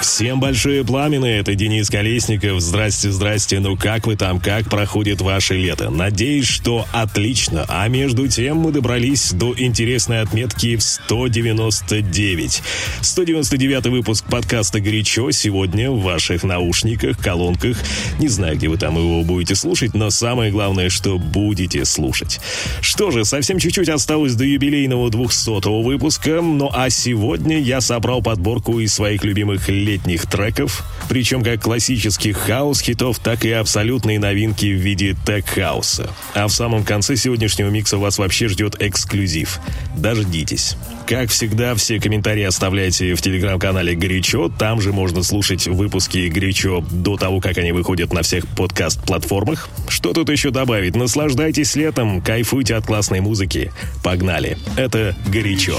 Всем большое пламя, это Денис Колесников. Здрасте, здрасте. Ну как вы там, как проходит ваше лето? Надеюсь, что отлично. А между тем мы добрались до интересной отметки в 199. 199 выпуск подкаста «Горячо» сегодня в ваших наушниках, колонках. Не знаю, где вы там его будете слушать, но самое главное, что будете слушать. Что же, совсем чуть-чуть осталось до юбилейного 200 выпуска. Ну а сегодня я собрал подборку из своих любимых летних треков, причем как классических хаос-хитов, так и абсолютные новинки в виде тег-хауса. А в самом конце сегодняшнего микса вас вообще ждет эксклюзив. Дождитесь. Как всегда, все комментарии оставляйте в телеграм-канале «Горячо». Там же можно слушать выпуски «Горячо» до того, как они выходят на всех подкаст-платформах. Что тут еще добавить? Наслаждайтесь летом, кайфуйте от классной музыки. Погнали. Это «Горячо».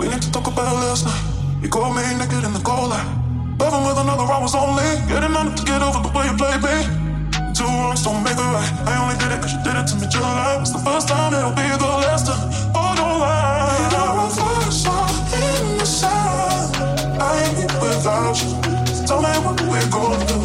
We need to talk about last night. You called me naked in the cold light. Loving with another, I was only getting on to get over the way you play me. Two wrongs don't make a right. I only did it cause you did it to me July. It's the first time, it'll be the last time. Oh, don't lie. You're a first in the sun. I ain't without you. Tell me what we're gonna do.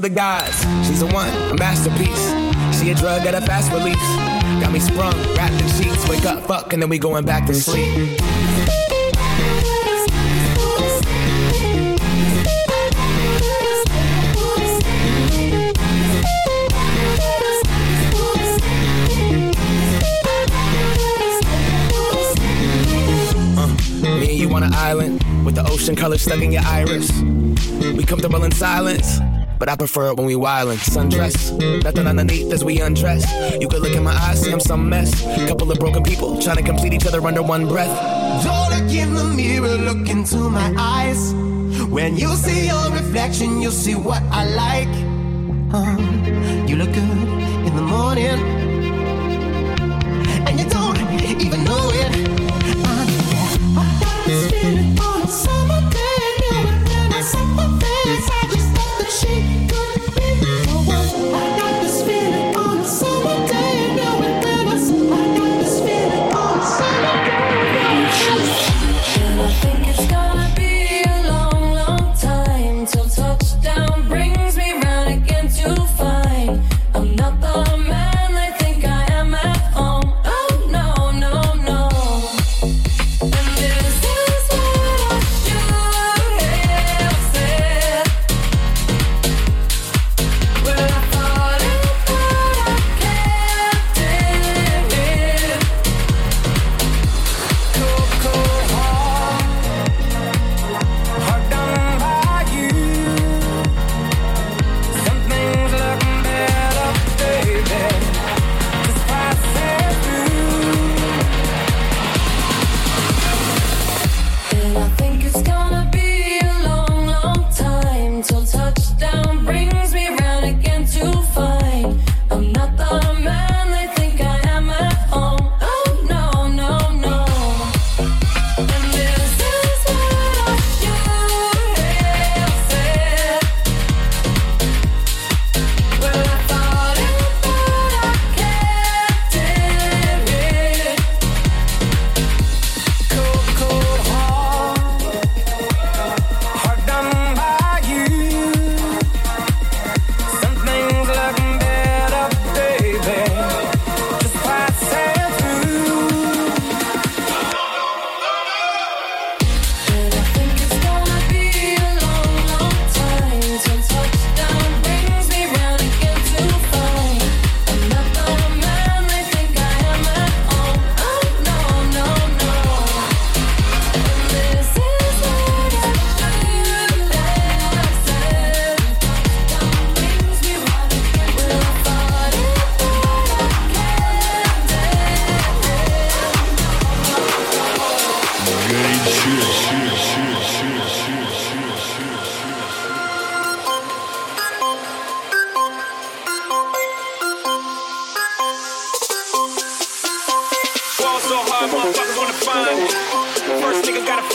to the gods. She's the one, a masterpiece. She a drug at a fast release. Got me sprung, wrapped in sheets. Wake up, fuck, and then we going back to sleep. Uh, me and you on an island with the ocean color stuck in your iris. We comfortable in silence but I prefer it when we wildin'. Sundress, nothing underneath as we undress. You could look in my eyes, see I'm some mess. Couple of broken people trying to complete each other under one breath. Don't look in the mirror, look into my eyes. When you see your reflection, you'll see what I like. Uh, you look good in the morning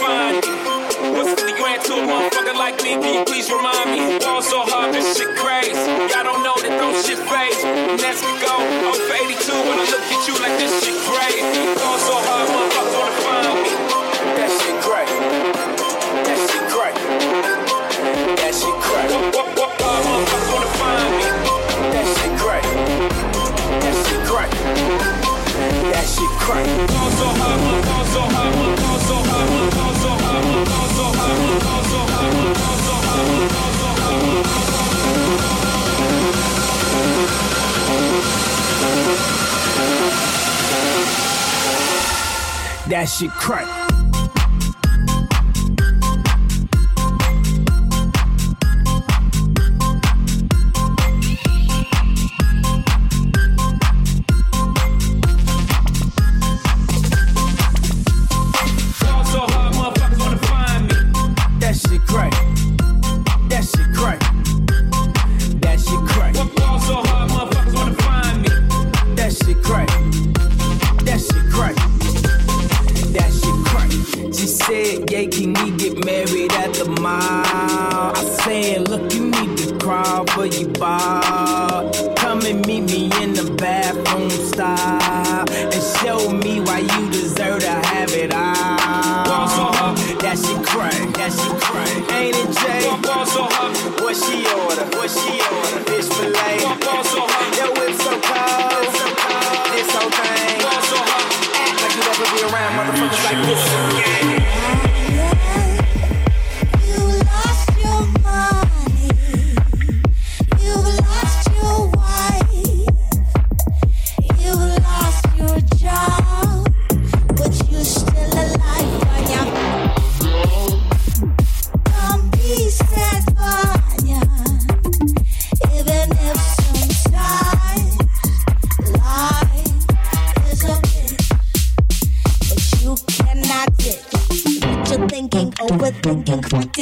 fine. What's 50 grand to a motherfucker like me? Can you please remind me? Balls so hard, this shit crazy. Y'all don't know that those shit fades. Let's go. I'm 82 when I look at you like this shit crazy. Balls so hard, motherfuckers wanna find me. That shit great. That shit great. That shit great. What, what, what, what, motherfuckers wanna find me? That shit great. That shit great. That shit great. Balls so hard, balls so hard, That shit crack.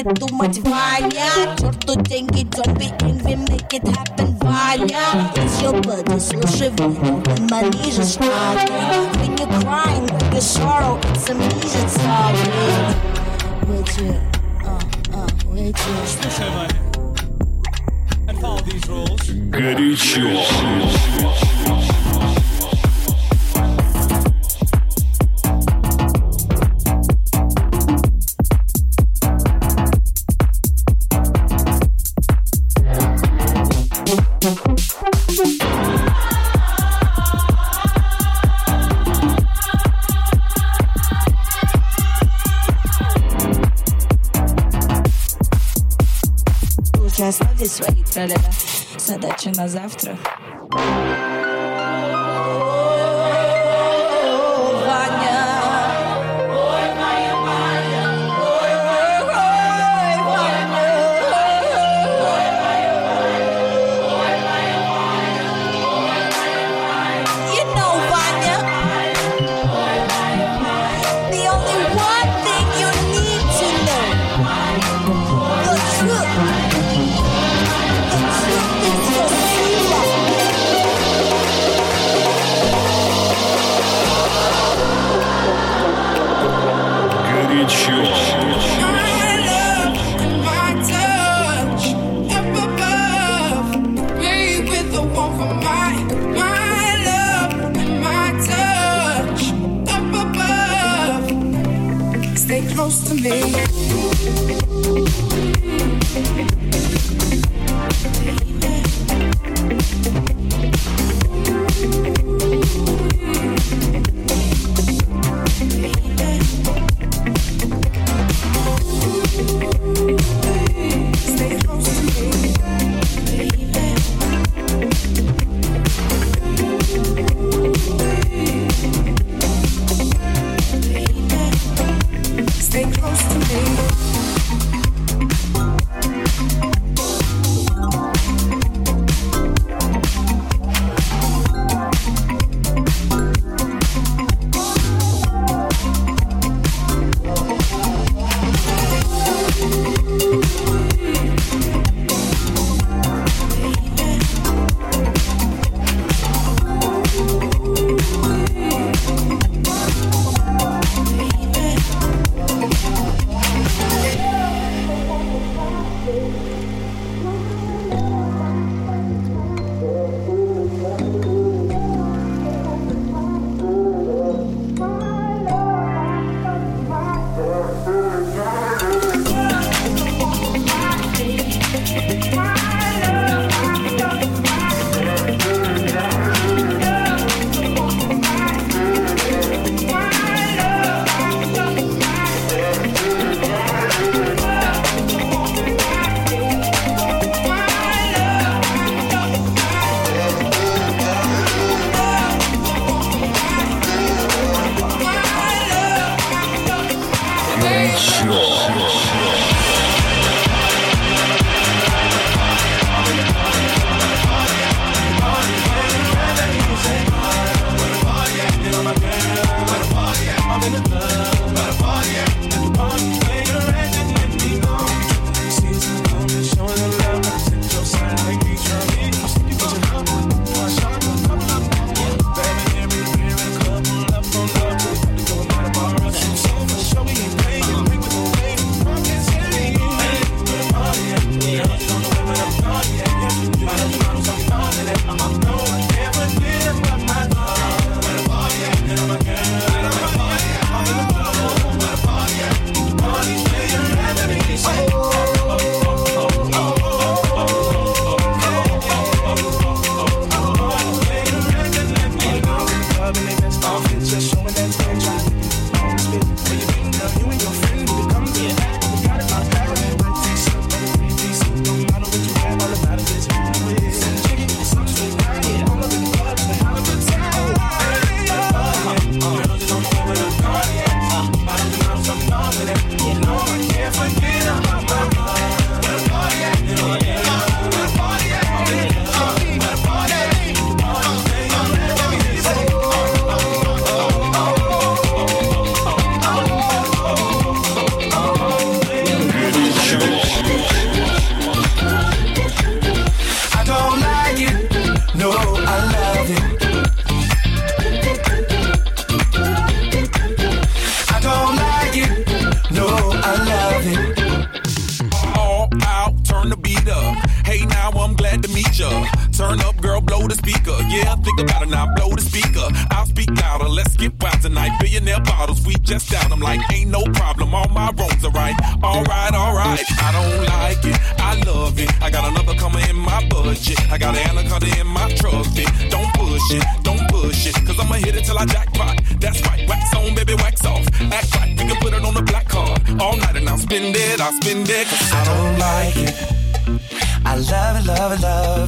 it too much fire. Черту деньги, don't be make it happen, Ваня. It's your buddy, слушай, вы на манижешь, а? завтра.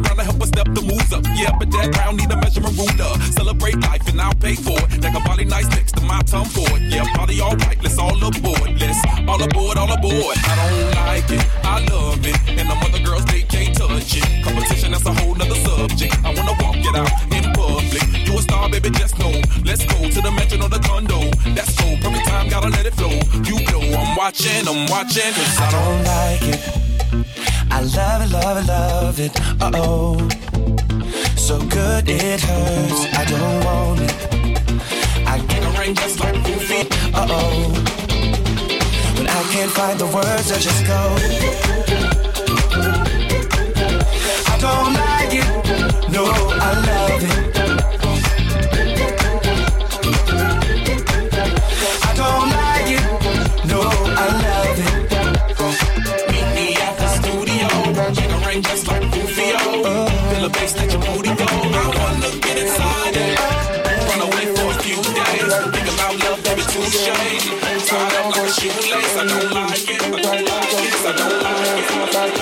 Girl? Another round to help us step the moves up. Yeah, but that round need a measurement ruler. Celebrate life and I'll pay for it. Like a body nice next to my for it. Yeah, party all right. Let's all aboard. Let's all aboard, all aboard. I don't like it. I love it. And the other girls, they can't touch it. Competition, that's a whole nother subject. I wanna walk it out in public. You a star, baby, just know. Let's go to the mansion or the condo. That's cool. Perfect time, gotta let it flow. You know I'm watching, I'm watching. Cause I don't like it. I love it, love it, love it. Uh oh. So good it hurts. I don't want it. I get a ring just like goofy. Uh oh. When I can't find the words, I just go. I don't like it. No, I love it. Get just like. Feel a bass, your booty go. I wanna get inside it. Run away for a few days. Think about love, baby, too shady. Tied up like a shoelace. I don't like it. I don't like it. I don't like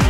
it.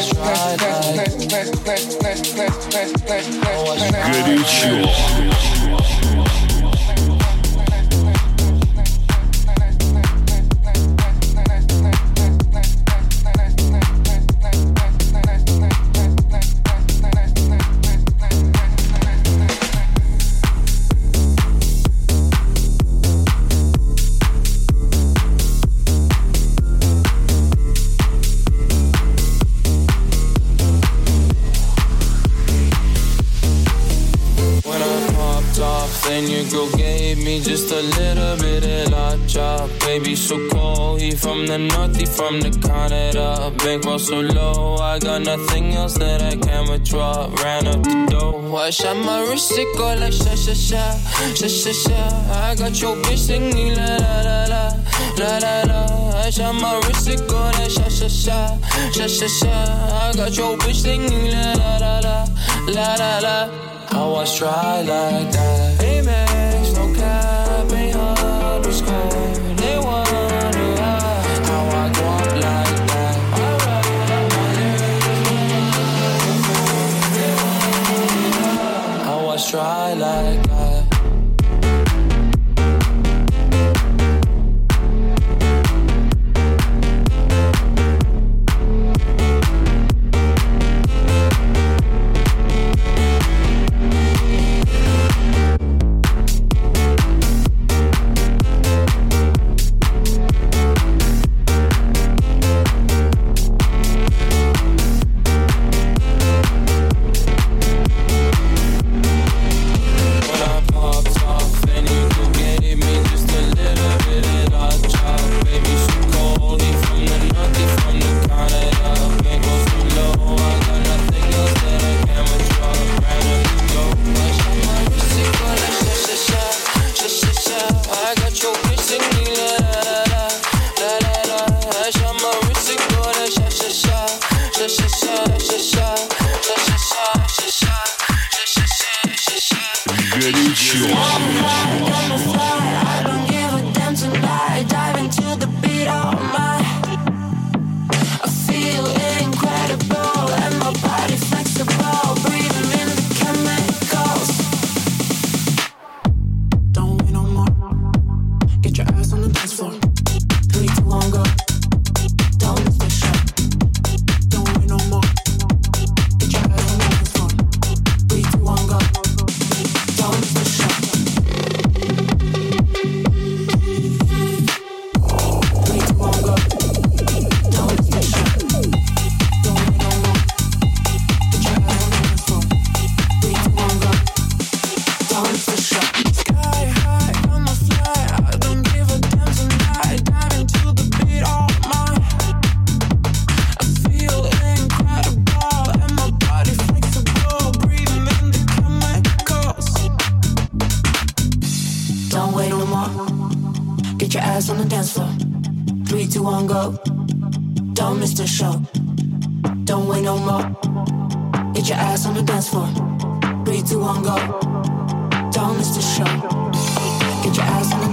When Bankroll so low, I got nothing else that I can withdraw. Ran up the dough, I shot my wrist, it go like sha sha sha, sha sha sha. I got your bitch singing la la la la, la la la. I shot my wrist, it go like sha sha sha, sha sha sha. I got your bitch singing la la la la, la la. I was try like that. Amex, try like show. Don't wait no more. Get your ass on the dance floor. Three, two, one, go. Don't miss the show. Get your ass on the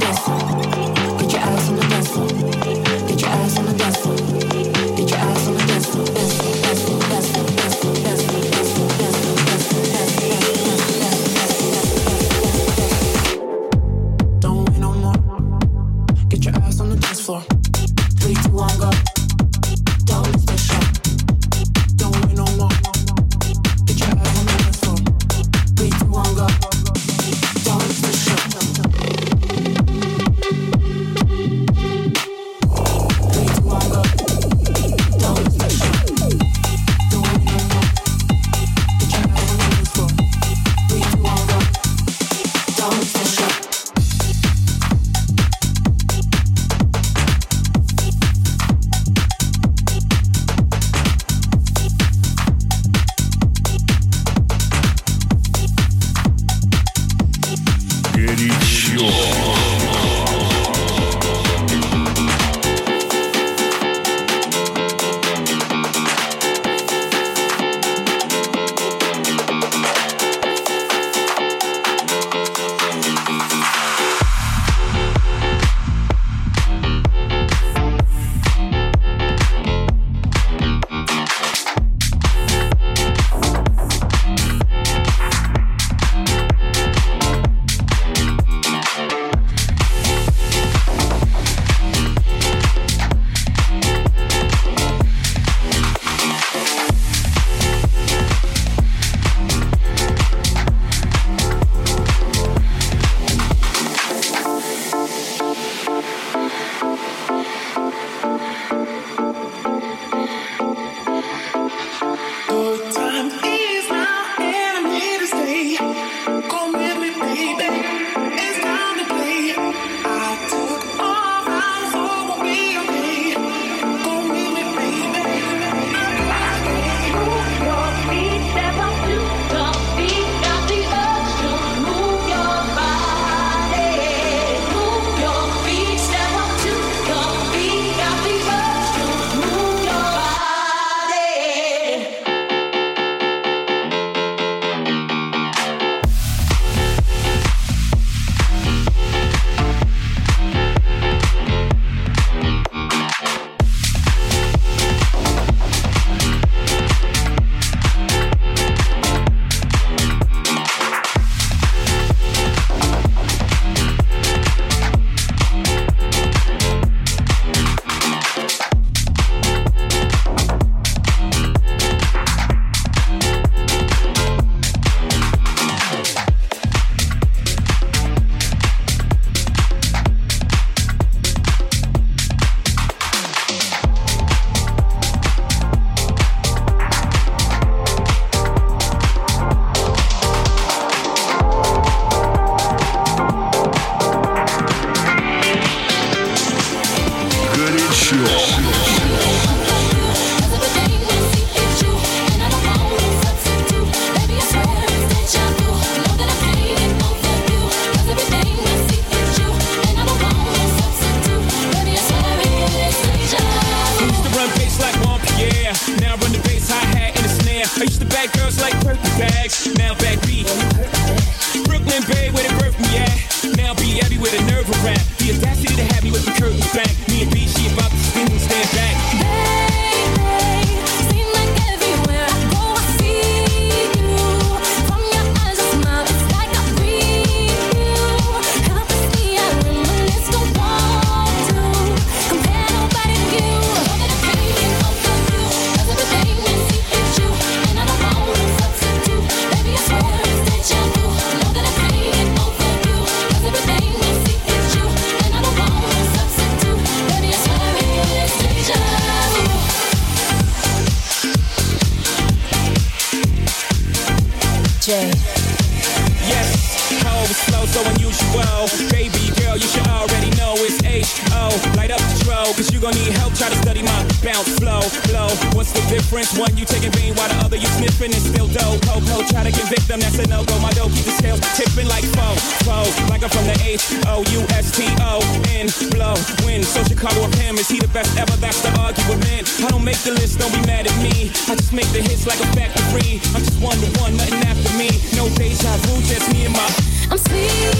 Yes. Ho was slow, so unusual. Baby girl, you should already know it's H-O. Light up the troll, cause you gon' need help. Try to study my bounce flow, blow. What's the difference? One you taking vein while the other you sniffing It's still dope. Ho, ho, try to convict them, that's a no-go. My dough keep the scales tipping like foe, foe. Like I'm from the H-O-U-S-T-O-N, blow, win. So Chicago of him, is he the best ever? That's the argument. I don't make the list, don't be mad at me. I just make the hits like a factory. I'm just one to one, nothing after me. No deja vu, just me and my I'm seeing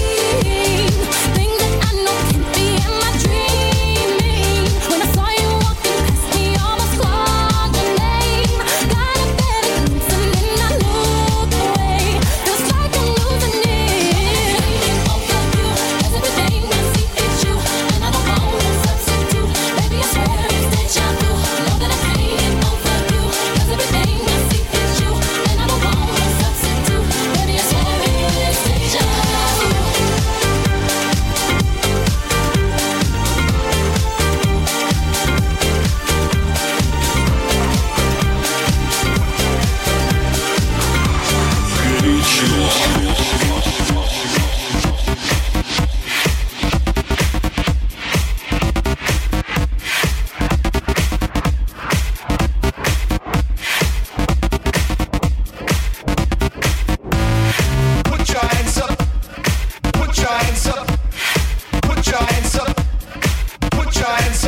things that I know can't try and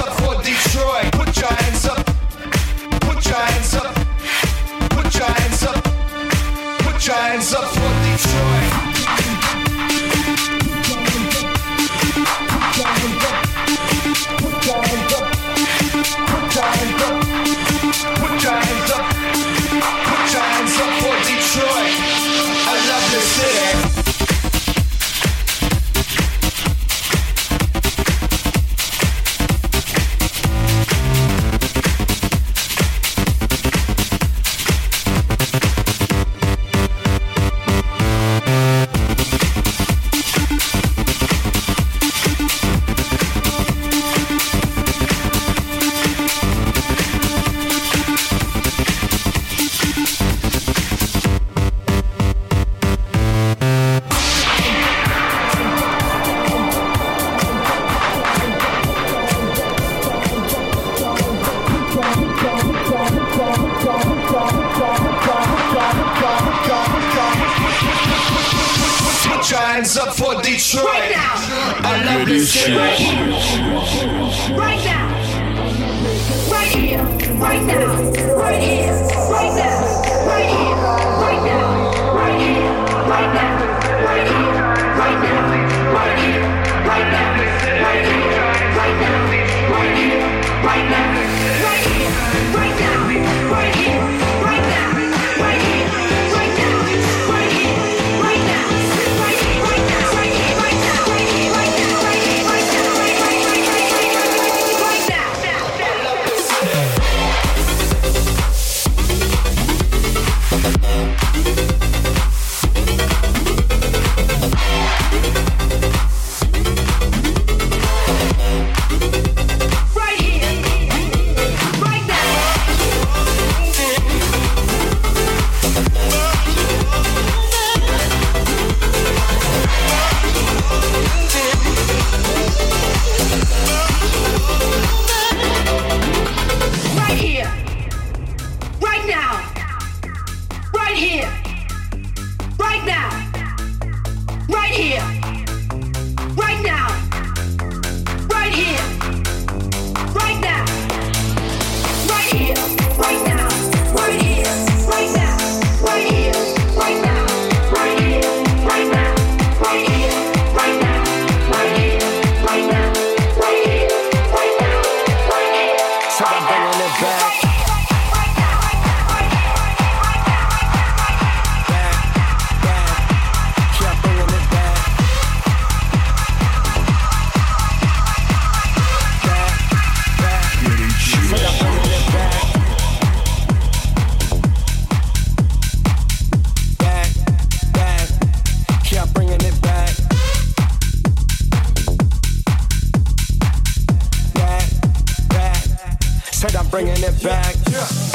it back,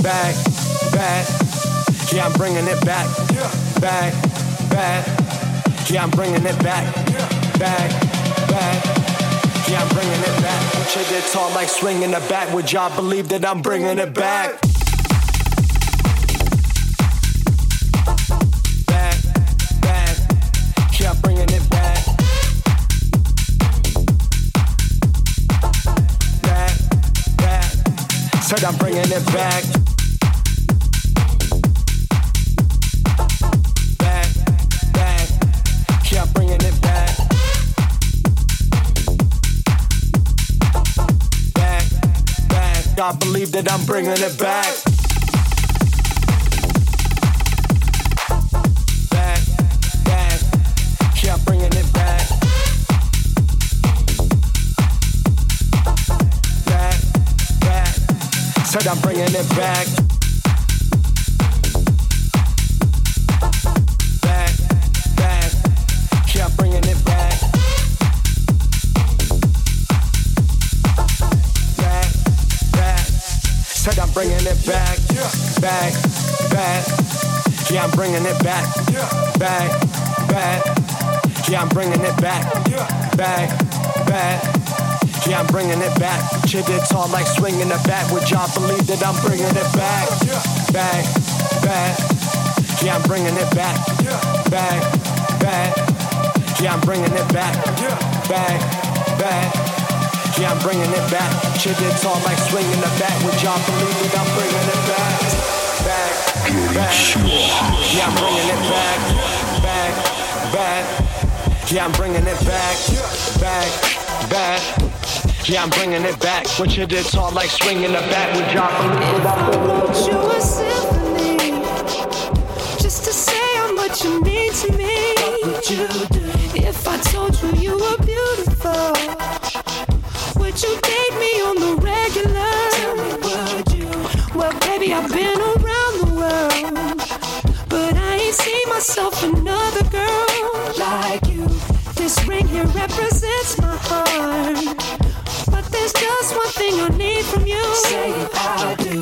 back, back. Yeah, I'm bringing it back, back, back. Yeah, I'm bringing it back, back, back. Yeah, I'm bringing it back. Put your guitar like swinging the back. Would y'all believe that I'm bringing it? Back, Said I'm bringing it back. Back, back. Yeah, bringing it back. Back, back. I believe that I'm bringing it back. I'm bringing it back. Back, back. Yeah, I'm bringing it back. Back, back. Said I'm bringing it back. Back, back. Yeah, I'm bringing it back. Back, back. Yeah, I'm bringing it back. Back, back. Yeah, I'm bringing it back. Chick guitar like swinging the back. Would y'all believe that I'm bringing it back? Back, back. Yeah, I'm bringing it back. Back, back. Yeah, I'm bringing it back. Back, back. Yeah, I'm bringing it back. Chick guitar like swinging the back. Would y'all believe that I'm bringing it back? Back, back. Yeah, I'm bringing it back. Back, back. Yeah, I'm bringing it back. Back, back. Yeah, I'm bringing it back. What you did talk like swinging the. Would y'all I'm you a symphony just to say how much you mean to me. If I told you you were beautiful, would you date me on the regular? would you? Well, baby, I've been around the world, but I ain't seen myself another girl like you. This ring here represents my heart. But there's just one thing I need from you. Say I do.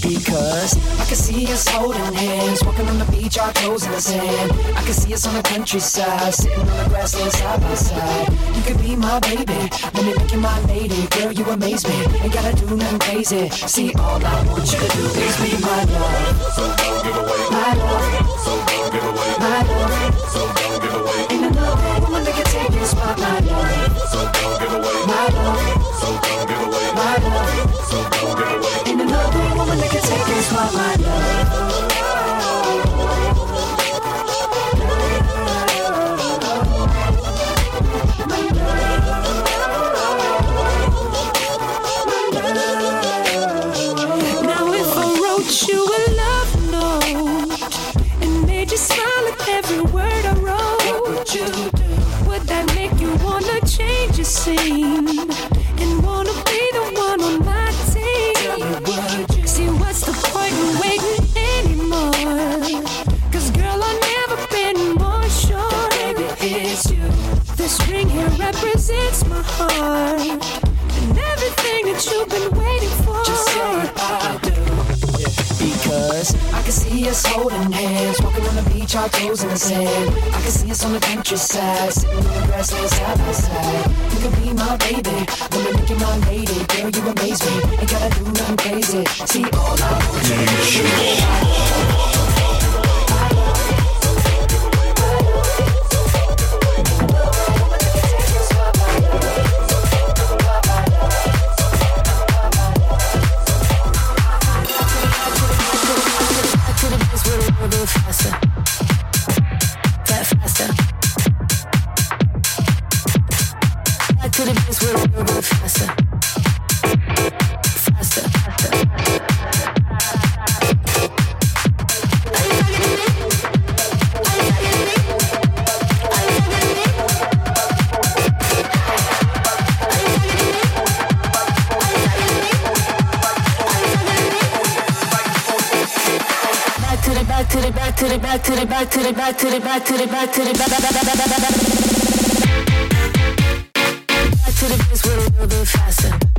Because I can see us holding hands, walking on the beach, our toes in the sand. I can see us on the countryside, sitting on the grassland side by side. You could be my baby, let me make you my lady. Girl, you amaze me, ain't gotta do nothing crazy. See, all I want you to do is be my love. So don't give away my love. So don't give away my love. So don't give away. Ain't another woman that can take your spot, my love. So don't give away my love. So don't give away my love. So don't give away. Ain't another woman that can take your spot, my Now back to the back to the back to the back to the back to the back to the back to the back back to the bass with a little bit faster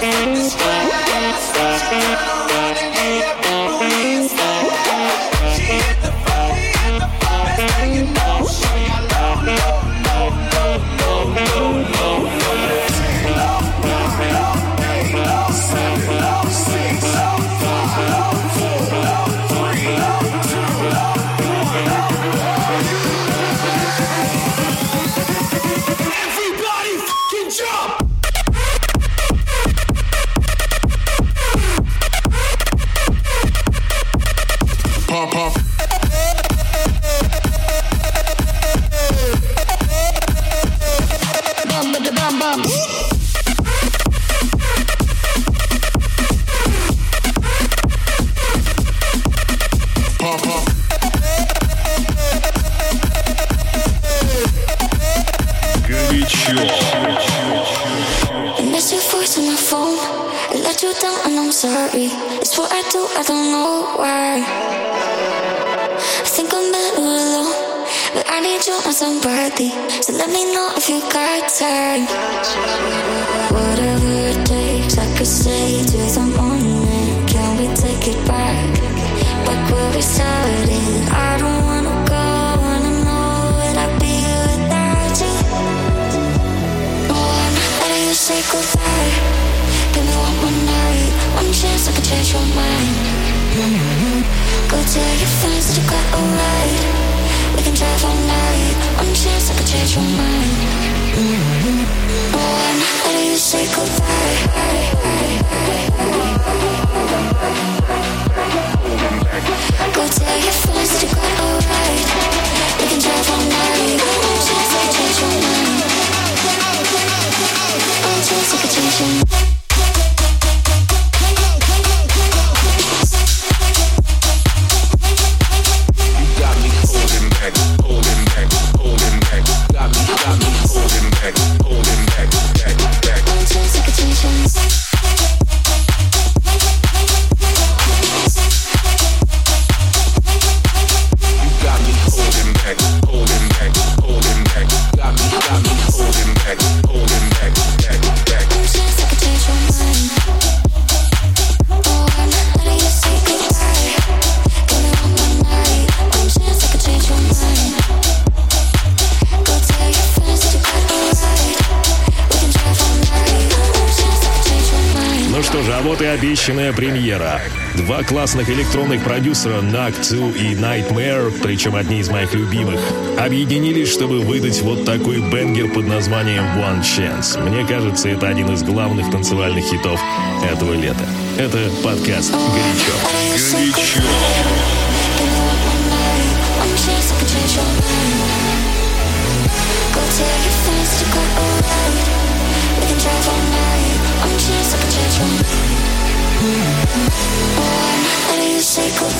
Stop. 充满。два классных электронных продюсера Noctu и Nightmare, причем одни из моих любимых, объединились, чтобы выдать вот такой бенгер под названием One Chance. Мне кажется, это один из главных танцевальных хитов этого лета. Это подкаст «Горячо». «Горячо». shake off